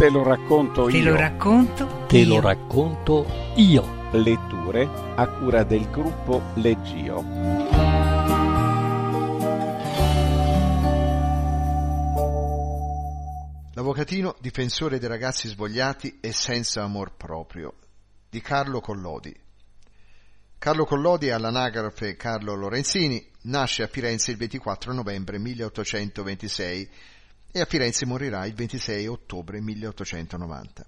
Te lo racconto Te io. lo racconto. Te io. lo racconto io. Letture a cura del gruppo Leggio. L'avvocatino difensore dei ragazzi svogliati e senza amor proprio di Carlo Collodi. Carlo Collodi all'anagrafe Carlo Lorenzini, nasce a Firenze il 24 novembre 1826 e a Firenze morirà il 26 ottobre 1890.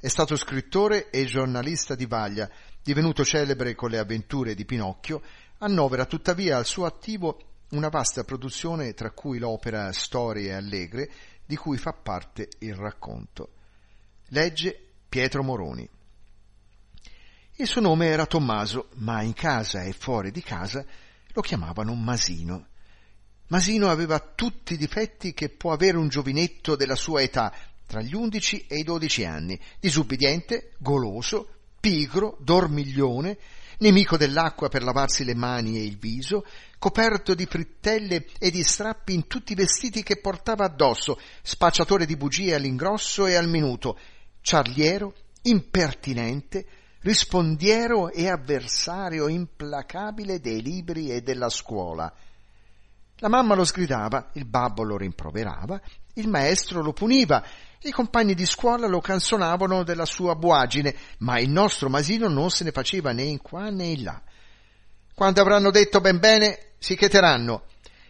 È stato scrittore e giornalista di vaglia, divenuto celebre con le avventure di Pinocchio, annovera tuttavia al suo attivo una vasta produzione tra cui l'opera Storie allegre, di cui fa parte il racconto. Legge Pietro Moroni. Il suo nome era Tommaso, ma in casa e fuori di casa lo chiamavano Masino. Masino aveva tutti i difetti che può avere un giovinetto della sua età, tra gli undici e i dodici anni, disubbidiente, goloso, pigro, dormiglione, nemico dell'acqua per lavarsi le mani e il viso, coperto di frittelle e di strappi in tutti i vestiti che portava addosso, spacciatore di bugie all'ingrosso e al minuto, ciarliero, impertinente, rispondiero e avversario implacabile dei libri e della scuola. La mamma lo sgridava, il babbo lo rimproverava, il maestro lo puniva, i compagni di scuola lo canzonavano della sua buagine, ma il nostro Masino non se ne faceva né in qua né in là. Quando avranno detto ben bene, si cheteranno.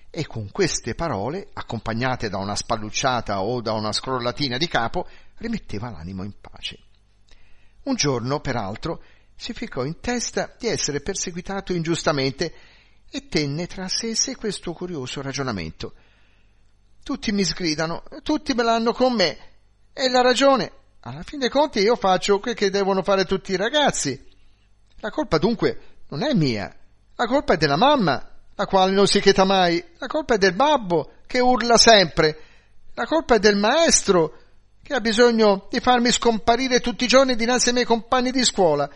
E con queste parole, accompagnate da una spallucciata o da una scrollatina di capo, rimetteva l'animo in pace. Un giorno, peraltro, si ficcò in testa di essere perseguitato ingiustamente e tenne tra sé e sé questo curioso ragionamento. Tutti mi sgridano, tutti me l'hanno con me, e la ragione. Alla fin dei conti io faccio quel che devono fare tutti i ragazzi. La colpa dunque non è mia, la colpa è della mamma, la quale non si cheta mai, la colpa è del babbo, che urla sempre, la colpa è del maestro, che ha bisogno di farmi scomparire tutti i giorni dinanzi ai miei compagni di scuola.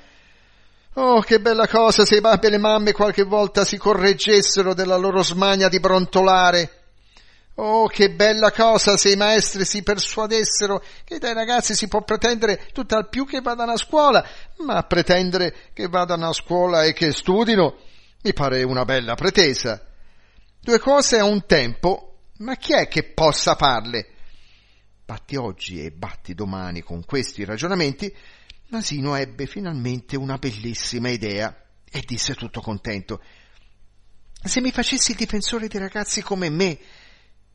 Oh, che bella cosa se i babbi e le mamme qualche volta si correggessero della loro smania di brontolare. Oh, che bella cosa se i maestri si persuadessero che dai ragazzi si può pretendere tutt'al più che vadano a scuola, ma pretendere che vadano a scuola e che studino mi pare una bella pretesa. Due cose a un tempo, ma chi è che possa farle? Batti oggi e batti domani con questi ragionamenti, Masino ebbe finalmente una bellissima idea e disse tutto contento. Se mi facessi difensore dei ragazzi come me,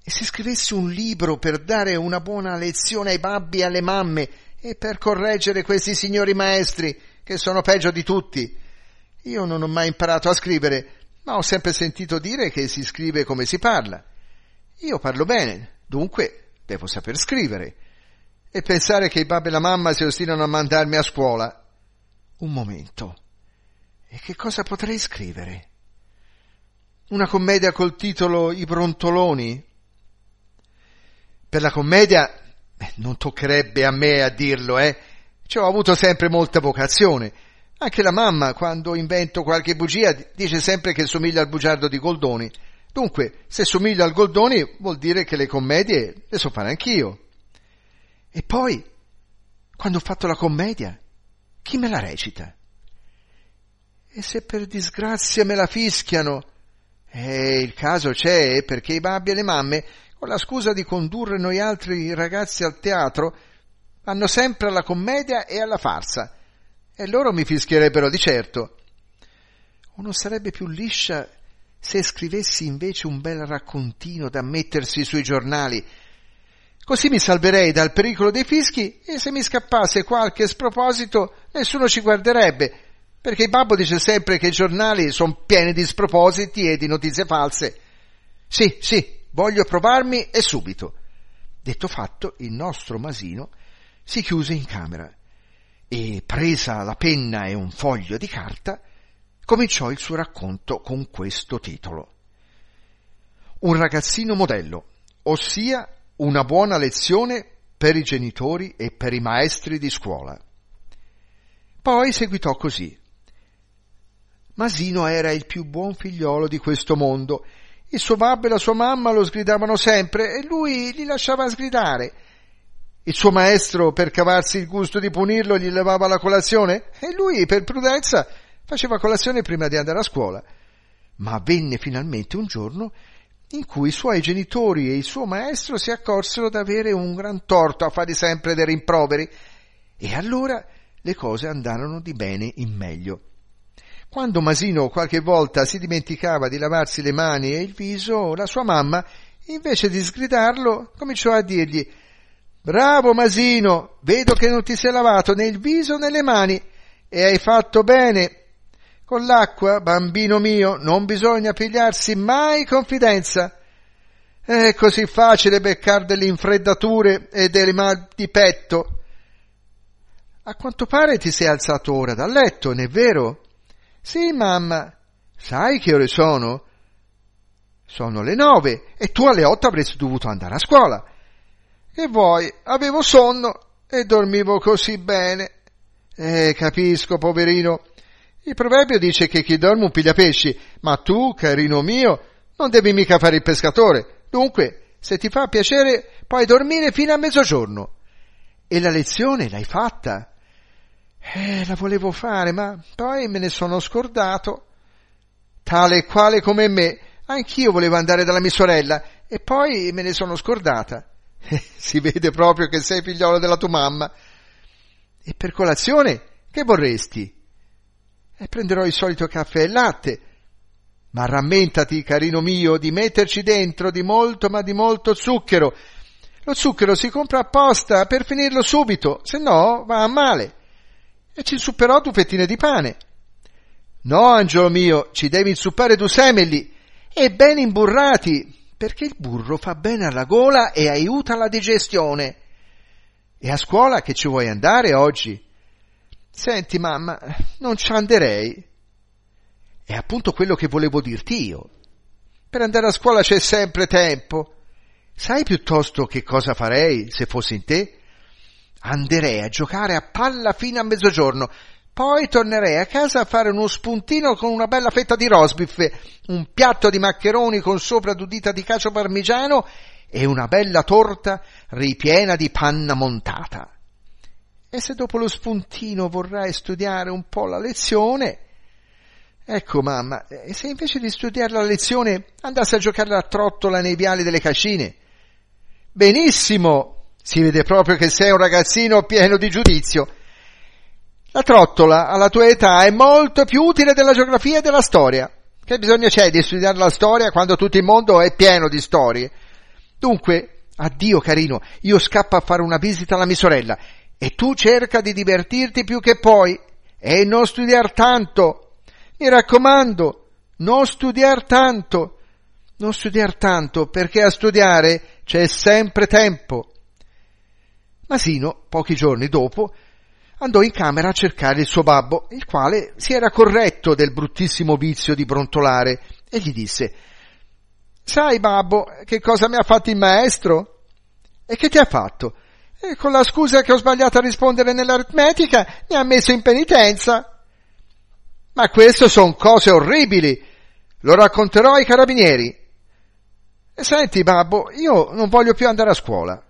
e se scrivessi un libro per dare una buona lezione ai babbi e alle mamme e per correggere questi signori maestri, che sono peggio di tutti. Io non ho mai imparato a scrivere, ma ho sempre sentito dire che si scrive come si parla. Io parlo bene, dunque devo saper scrivere. E pensare che i babbi e la mamma si ostinano a mandarmi a scuola. Un momento. E che cosa potrei scrivere? Una commedia col titolo I brontoloni? Per la commedia non toccherebbe a me a dirlo, eh. Ci ho avuto sempre molta vocazione. Anche la mamma, quando invento qualche bugia, dice sempre che somiglia al bugiardo di Goldoni. Dunque, se somiglia al Goldoni, vuol dire che le commedie le so fare anch'io. E poi, quando ho fatto la commedia, chi me la recita? E se per disgrazia me la fischiano? Eh, il caso c'è perché i babbi e le mamme con la scusa di condurre noi altri ragazzi al teatro, vanno sempre alla commedia e alla farsa, e loro mi fischierebbero di certo. O non sarebbe più liscia se scrivessi invece un bel raccontino da mettersi sui giornali? Così mi salverei dal pericolo dei fischi e se mi scappasse qualche sproposito nessuno ci guarderebbe, perché il babbo dice sempre che i giornali sono pieni di spropositi e di notizie false. Sì, sì, voglio provarmi e subito. Detto fatto, il nostro Masino si chiuse in camera e, presa la penna e un foglio di carta, cominciò il suo racconto con questo titolo. Un ragazzino modello, ossia una buona lezione per i genitori e per i maestri di scuola. Poi seguitò così. Masino era il più buon figliolo di questo mondo il suo babbo e la sua mamma lo sgridavano sempre e lui li lasciava sgridare. Il suo maestro, per cavarsi il gusto di punirlo, gli levava la colazione e lui, per prudenza, faceva colazione prima di andare a scuola. Ma venne finalmente un giorno in cui i suoi genitori e il suo maestro si accorsero d'avere un gran torto a fare sempre dei rimproveri e allora le cose andarono di bene in meglio. Quando Masino qualche volta si dimenticava di lavarsi le mani e il viso, la sua mamma, invece di sgridarlo, cominciò a dirgli Bravo Masino, vedo che non ti sei lavato né il viso né le mani e hai fatto bene. Con l'acqua, bambino mio, non bisogna pigliarsi mai confidenza. È così facile beccar delle infreddature e dei mal di petto. A quanto pare ti sei alzato ora dal letto, non è vero? Sì, mamma. Sai che ore sono? Sono le nove e tu alle otto avresti dovuto andare a scuola. Che vuoi? Avevo sonno e dormivo così bene. Eh, capisco, poverino. Il proverbio dice che chi dorme un piglia pesci, ma tu, carino mio, non devi mica fare il pescatore. Dunque, se ti fa piacere, puoi dormire fino a mezzogiorno. E la lezione l'hai fatta? Eh, la volevo fare, ma poi me ne sono scordato. Tale e quale come me, anch'io volevo andare dalla mia sorella e poi me ne sono scordata. Si vede proprio che sei figliolo della tua mamma. E per colazione che vorresti? E prenderò il solito caffè e latte. Ma rammentati, carino mio, di metterci dentro di molto ma di molto zucchero. Lo zucchero si compra apposta per finirlo subito, se no va a male e ci inzupperò due fettine di pane. No, angelo mio, ci devi inzuppare due semeli e ben imburrati, perché il burro fa bene alla gola e aiuta la digestione. E a scuola che ci vuoi andare oggi? Senti, mamma, non ci anderei. È appunto quello che volevo dirti io. Per andare a scuola c'è sempre tempo. Sai piuttosto che cosa farei se fossi in te? Anderei a giocare a palla fino a mezzogiorno, poi tornerei a casa a fare uno spuntino con una bella fetta di rosbiffe, un piatto di maccheroni con sopra due dita di cacio parmigiano e una bella torta ripiena di panna montata. E se dopo lo spuntino vorrai studiare un po' la lezione, ecco mamma, e se invece di studiare la lezione andassi a giocare a trottola nei viali delle cascine? Benissimo, si vede proprio che sei un ragazzino pieno di giudizio. La trottola alla tua età è molto più utile della geografia e della storia. Che bisogno c'è di studiare la storia quando tutto il mondo è pieno di storie? Dunque, addio carino, io scappo a fare una visita alla mia sorella e tu cerca di divertirti più che poi e non studiare tanto. Mi raccomando, non studiare tanto. Non studiare tanto perché a studiare c'è sempre tempo. Masino, pochi giorni dopo, andò in camera a cercare il suo babbo, il quale si era corretto del bruttissimo vizio di brontolare, e gli disse Sai, babbo, che cosa mi ha fatto il maestro? E che ti ha fatto? E con la scusa che ho sbagliato a rispondere nell'aritmetica, mi ha messo in penitenza. Ma queste sono cose orribili. Lo racconterò ai carabinieri. Senti, babbo, io non voglio più andare a scuola.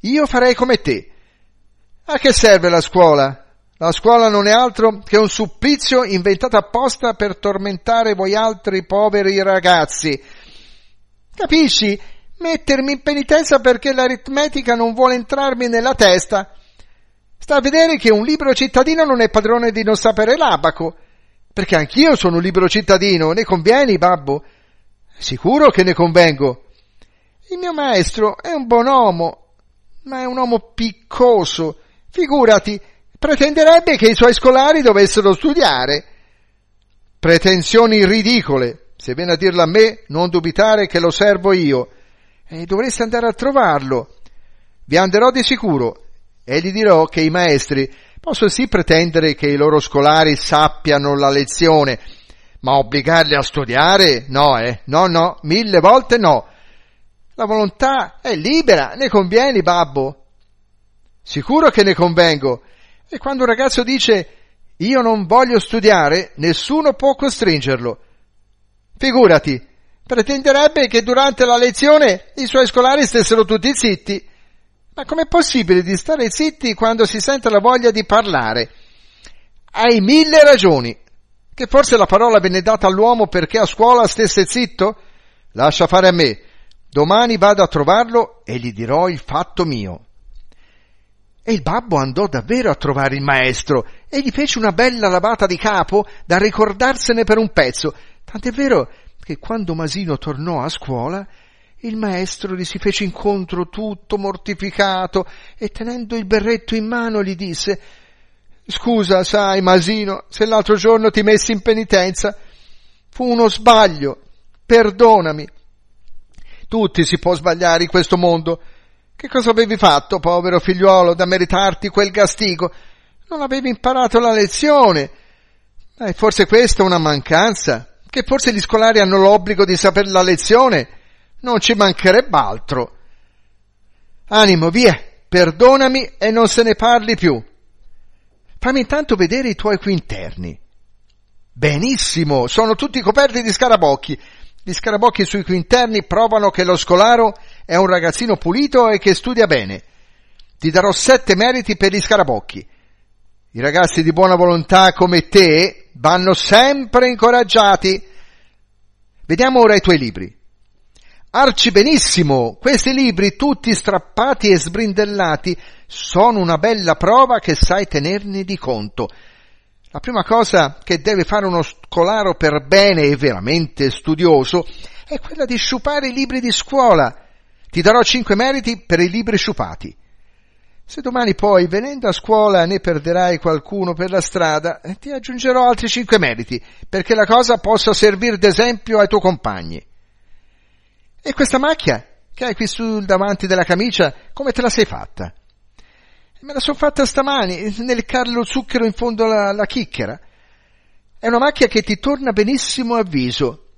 Io farei come te. A che serve la scuola? La scuola non è altro che un supplizio inventato apposta per tormentare voi altri poveri ragazzi. Capisci? Mettermi in penitenza perché l'aritmetica non vuole entrarmi nella testa. Sta a vedere che un libero cittadino non è padrone di non sapere l'abaco. Perché anch'io sono un libero cittadino, ne convieni, babbo? Sicuro che ne convengo. Il mio maestro è un buon uomo, ma è un uomo piccoso. Figurati, pretenderebbe che i suoi scolari dovessero studiare. Pretensioni ridicole. Se viene a dirlo a me, non dubitare che lo servo io. E dovreste andare a trovarlo. Vi anderò di sicuro e gli dirò che i maestri possono sì pretendere che i loro scolari sappiano la lezione, ma obbligarli a studiare? No, eh, no, no, mille volte no. La volontà è libera, ne convieni, babbo? Sicuro che ne convengo. E quando un ragazzo dice io non voglio studiare, nessuno può costringerlo. Figurati, pretenderebbe che durante la lezione i suoi scolari stessero tutti zitti. Ma com'è possibile di stare zitti quando si sente la voglia di parlare? Hai mille ragioni. Che forse la parola venne data all'uomo perché a scuola stesse zitto? Lascia fare a me. Domani vado a trovarlo e gli dirò il fatto mio. E il babbo andò davvero a trovare il maestro e gli fece una bella lavata di capo da ricordarsene per un pezzo, tant'è vero che quando Masino tornò a scuola il maestro gli si fece incontro tutto mortificato e tenendo il berretto in mano gli disse Scusa, sai, Masino, se l'altro giorno ti messi in penitenza. Fu uno sbaglio. Perdonami. Tutti si può sbagliare in questo mondo. Che cosa avevi fatto, povero figliuolo, da meritarti quel gastigo? Non avevi imparato la lezione. Ma forse questa è una mancanza? Che forse gli scolari hanno l'obbligo di sapere la lezione? Non ci mancherebbe altro. Animo, via, perdonami e non se ne parli più. Fammi intanto vedere i tuoi quinterni. Benissimo, sono tutti coperti di scarabocchi. Gli scarabocchi sui quinterni provano che lo scolaro è un ragazzino pulito e che studia bene. Ti darò sette meriti per gli scarabocchi. I ragazzi di buona volontà come te vanno sempre incoraggiati. Vediamo ora i tuoi libri. Arci benissimo, questi libri tutti strappati e sbrindellati sono una bella prova che sai tenerne di conto. La prima cosa che deve fare uno scolaro per bene e veramente studioso è quella di sciupare i libri di scuola. Ti darò cinque meriti per i libri sciupati. Se domani poi, venendo a scuola, ne perderai qualcuno per la strada, eh, ti aggiungerò altri cinque meriti, perché la cosa possa servire d'esempio ai tuoi compagni. E questa macchia che hai qui sul davanti della camicia, come te la sei fatta? Me la sono fatta stamani, nel carlo zucchero in fondo alla, alla chicchera. È una macchia che ti torna benissimo a viso.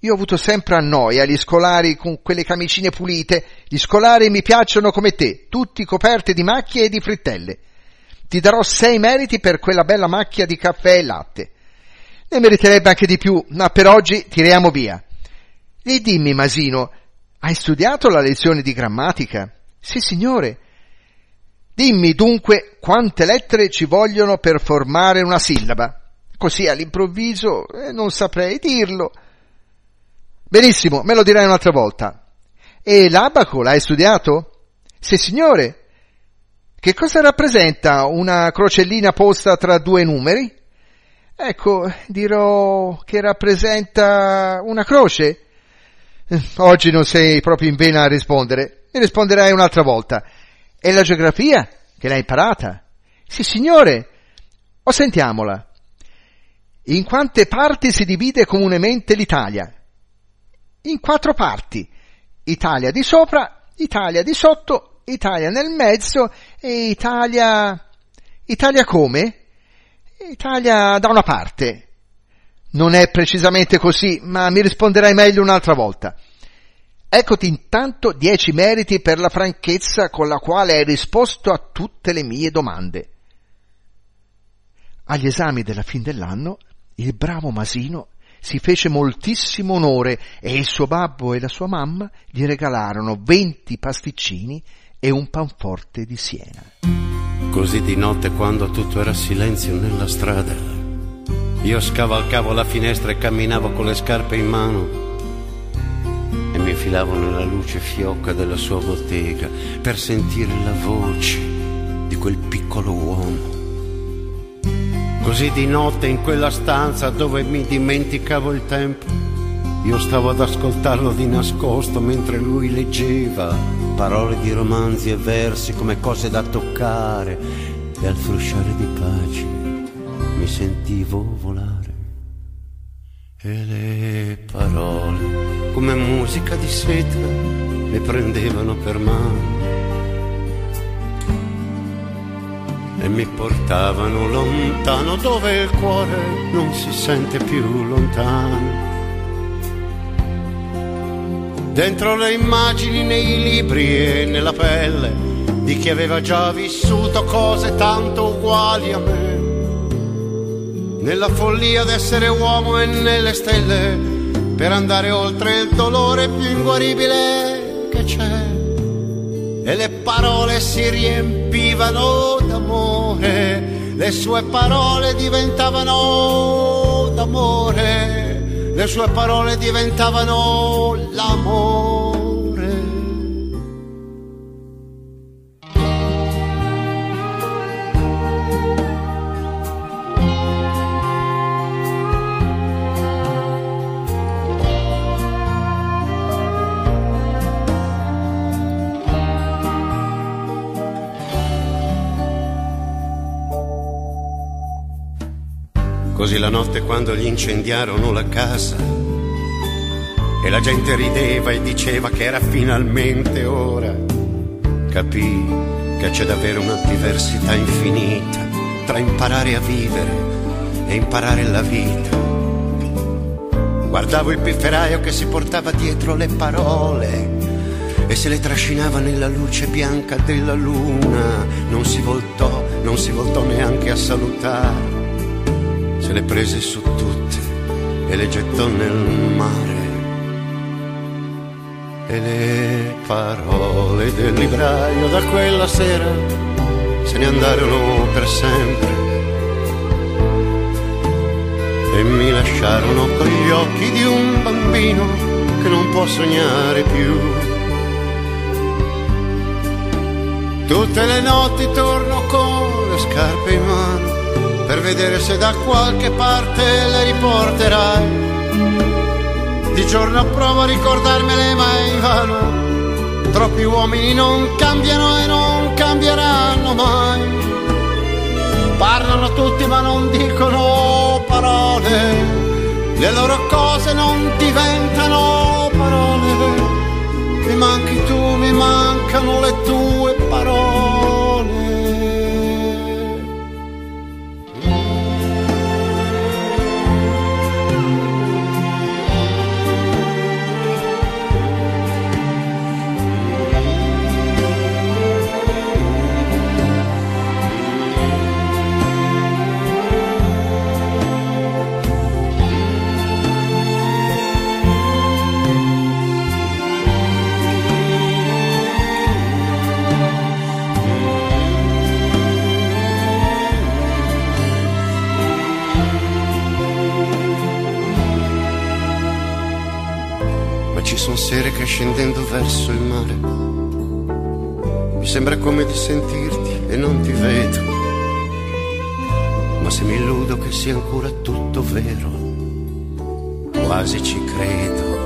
Io ho avuto sempre a noia gli scolari con quelle camicine pulite. Gli scolari mi piacciono come te, tutti coperti di macchie e di frittelle. Ti darò sei meriti per quella bella macchia di caffè e latte. Ne meriterebbe anche di più, ma per oggi tiriamo via. E dimmi, Masino, hai studiato la lezione di grammatica? Sì, signore. Dimmi dunque quante lettere ci vogliono per formare una sillaba. Così all'improvviso eh, non saprei dirlo. Benissimo, me lo dirai un'altra volta. E l'abaco l'hai studiato? Sì, signore. Che cosa rappresenta una crocellina posta tra due numeri? Ecco, dirò che rappresenta una croce. Oggi non sei proprio in vena a rispondere. Mi risponderai un'altra volta. E la geografia? Che l'hai imparata? Sì, signore. O sentiamola. In quante parti si divide comunemente l'Italia? In quattro parti. Italia di sopra, Italia di sotto, Italia nel mezzo e Italia... Italia come? Italia da una parte. Non è precisamente così, ma mi risponderai meglio un'altra volta. Eccoti intanto dieci meriti per la franchezza con la quale hai risposto a tutte le mie domande. Agli esami della fin dell'anno, il bravo Masino si fece moltissimo onore e il suo babbo e la sua mamma gli regalarono venti pasticcini e un panforte di Siena. Così di notte, quando tutto era silenzio nella strada, io scavalcavo la finestra e camminavo con le scarpe in mano e mi infilavo nella luce fiocca della sua bottega per sentire la voce di quel piccolo uomo. Così di notte in quella stanza dove mi dimenticavo il tempo, io stavo ad ascoltarlo di nascosto mentre lui leggeva parole di romanzi e versi come cose da toccare e al frusciare di pace mi sentivo volare. E le parole, come musica di seta, mi prendevano per mano e mi portavano lontano dove il cuore non si sente più lontano. Dentro le immagini nei libri e nella pelle di chi aveva già vissuto cose tanto uguali a me nella follia d'essere uomo e nelle stelle, per andare oltre il dolore più inguaribile che c'è. E le parole si riempivano d'amore, le sue parole diventavano d'amore, le sue parole diventavano l'amore. Così la notte quando gli incendiarono la casa e la gente rideva e diceva che era finalmente ora, capì che c'è davvero una diversità infinita tra imparare a vivere e imparare la vita. Guardavo il pifferaio che si portava dietro le parole e se le trascinava nella luce bianca della luna. Non si voltò, non si voltò neanche a salutare se le prese su tutte e le gettò nel mare. E le parole del libraio da quella sera se ne andarono per sempre e mi lasciarono con gli occhi di un bambino che non può sognare più. Tutte le notti torno con le scarpe in mano per vedere se da qualche parte le riporterai. Di giorno provo a ricordarmele ma è invano, troppi uomini non cambiano e non cambieranno mai. Parlano tutti ma non dicono parole, le loro cose non diventano parole. Mi manchi tu, mi mancano le tue sere che scendendo verso il mare mi sembra come di sentirti e non ti vedo. Ma se mi illudo che sia ancora tutto vero, quasi ci credo.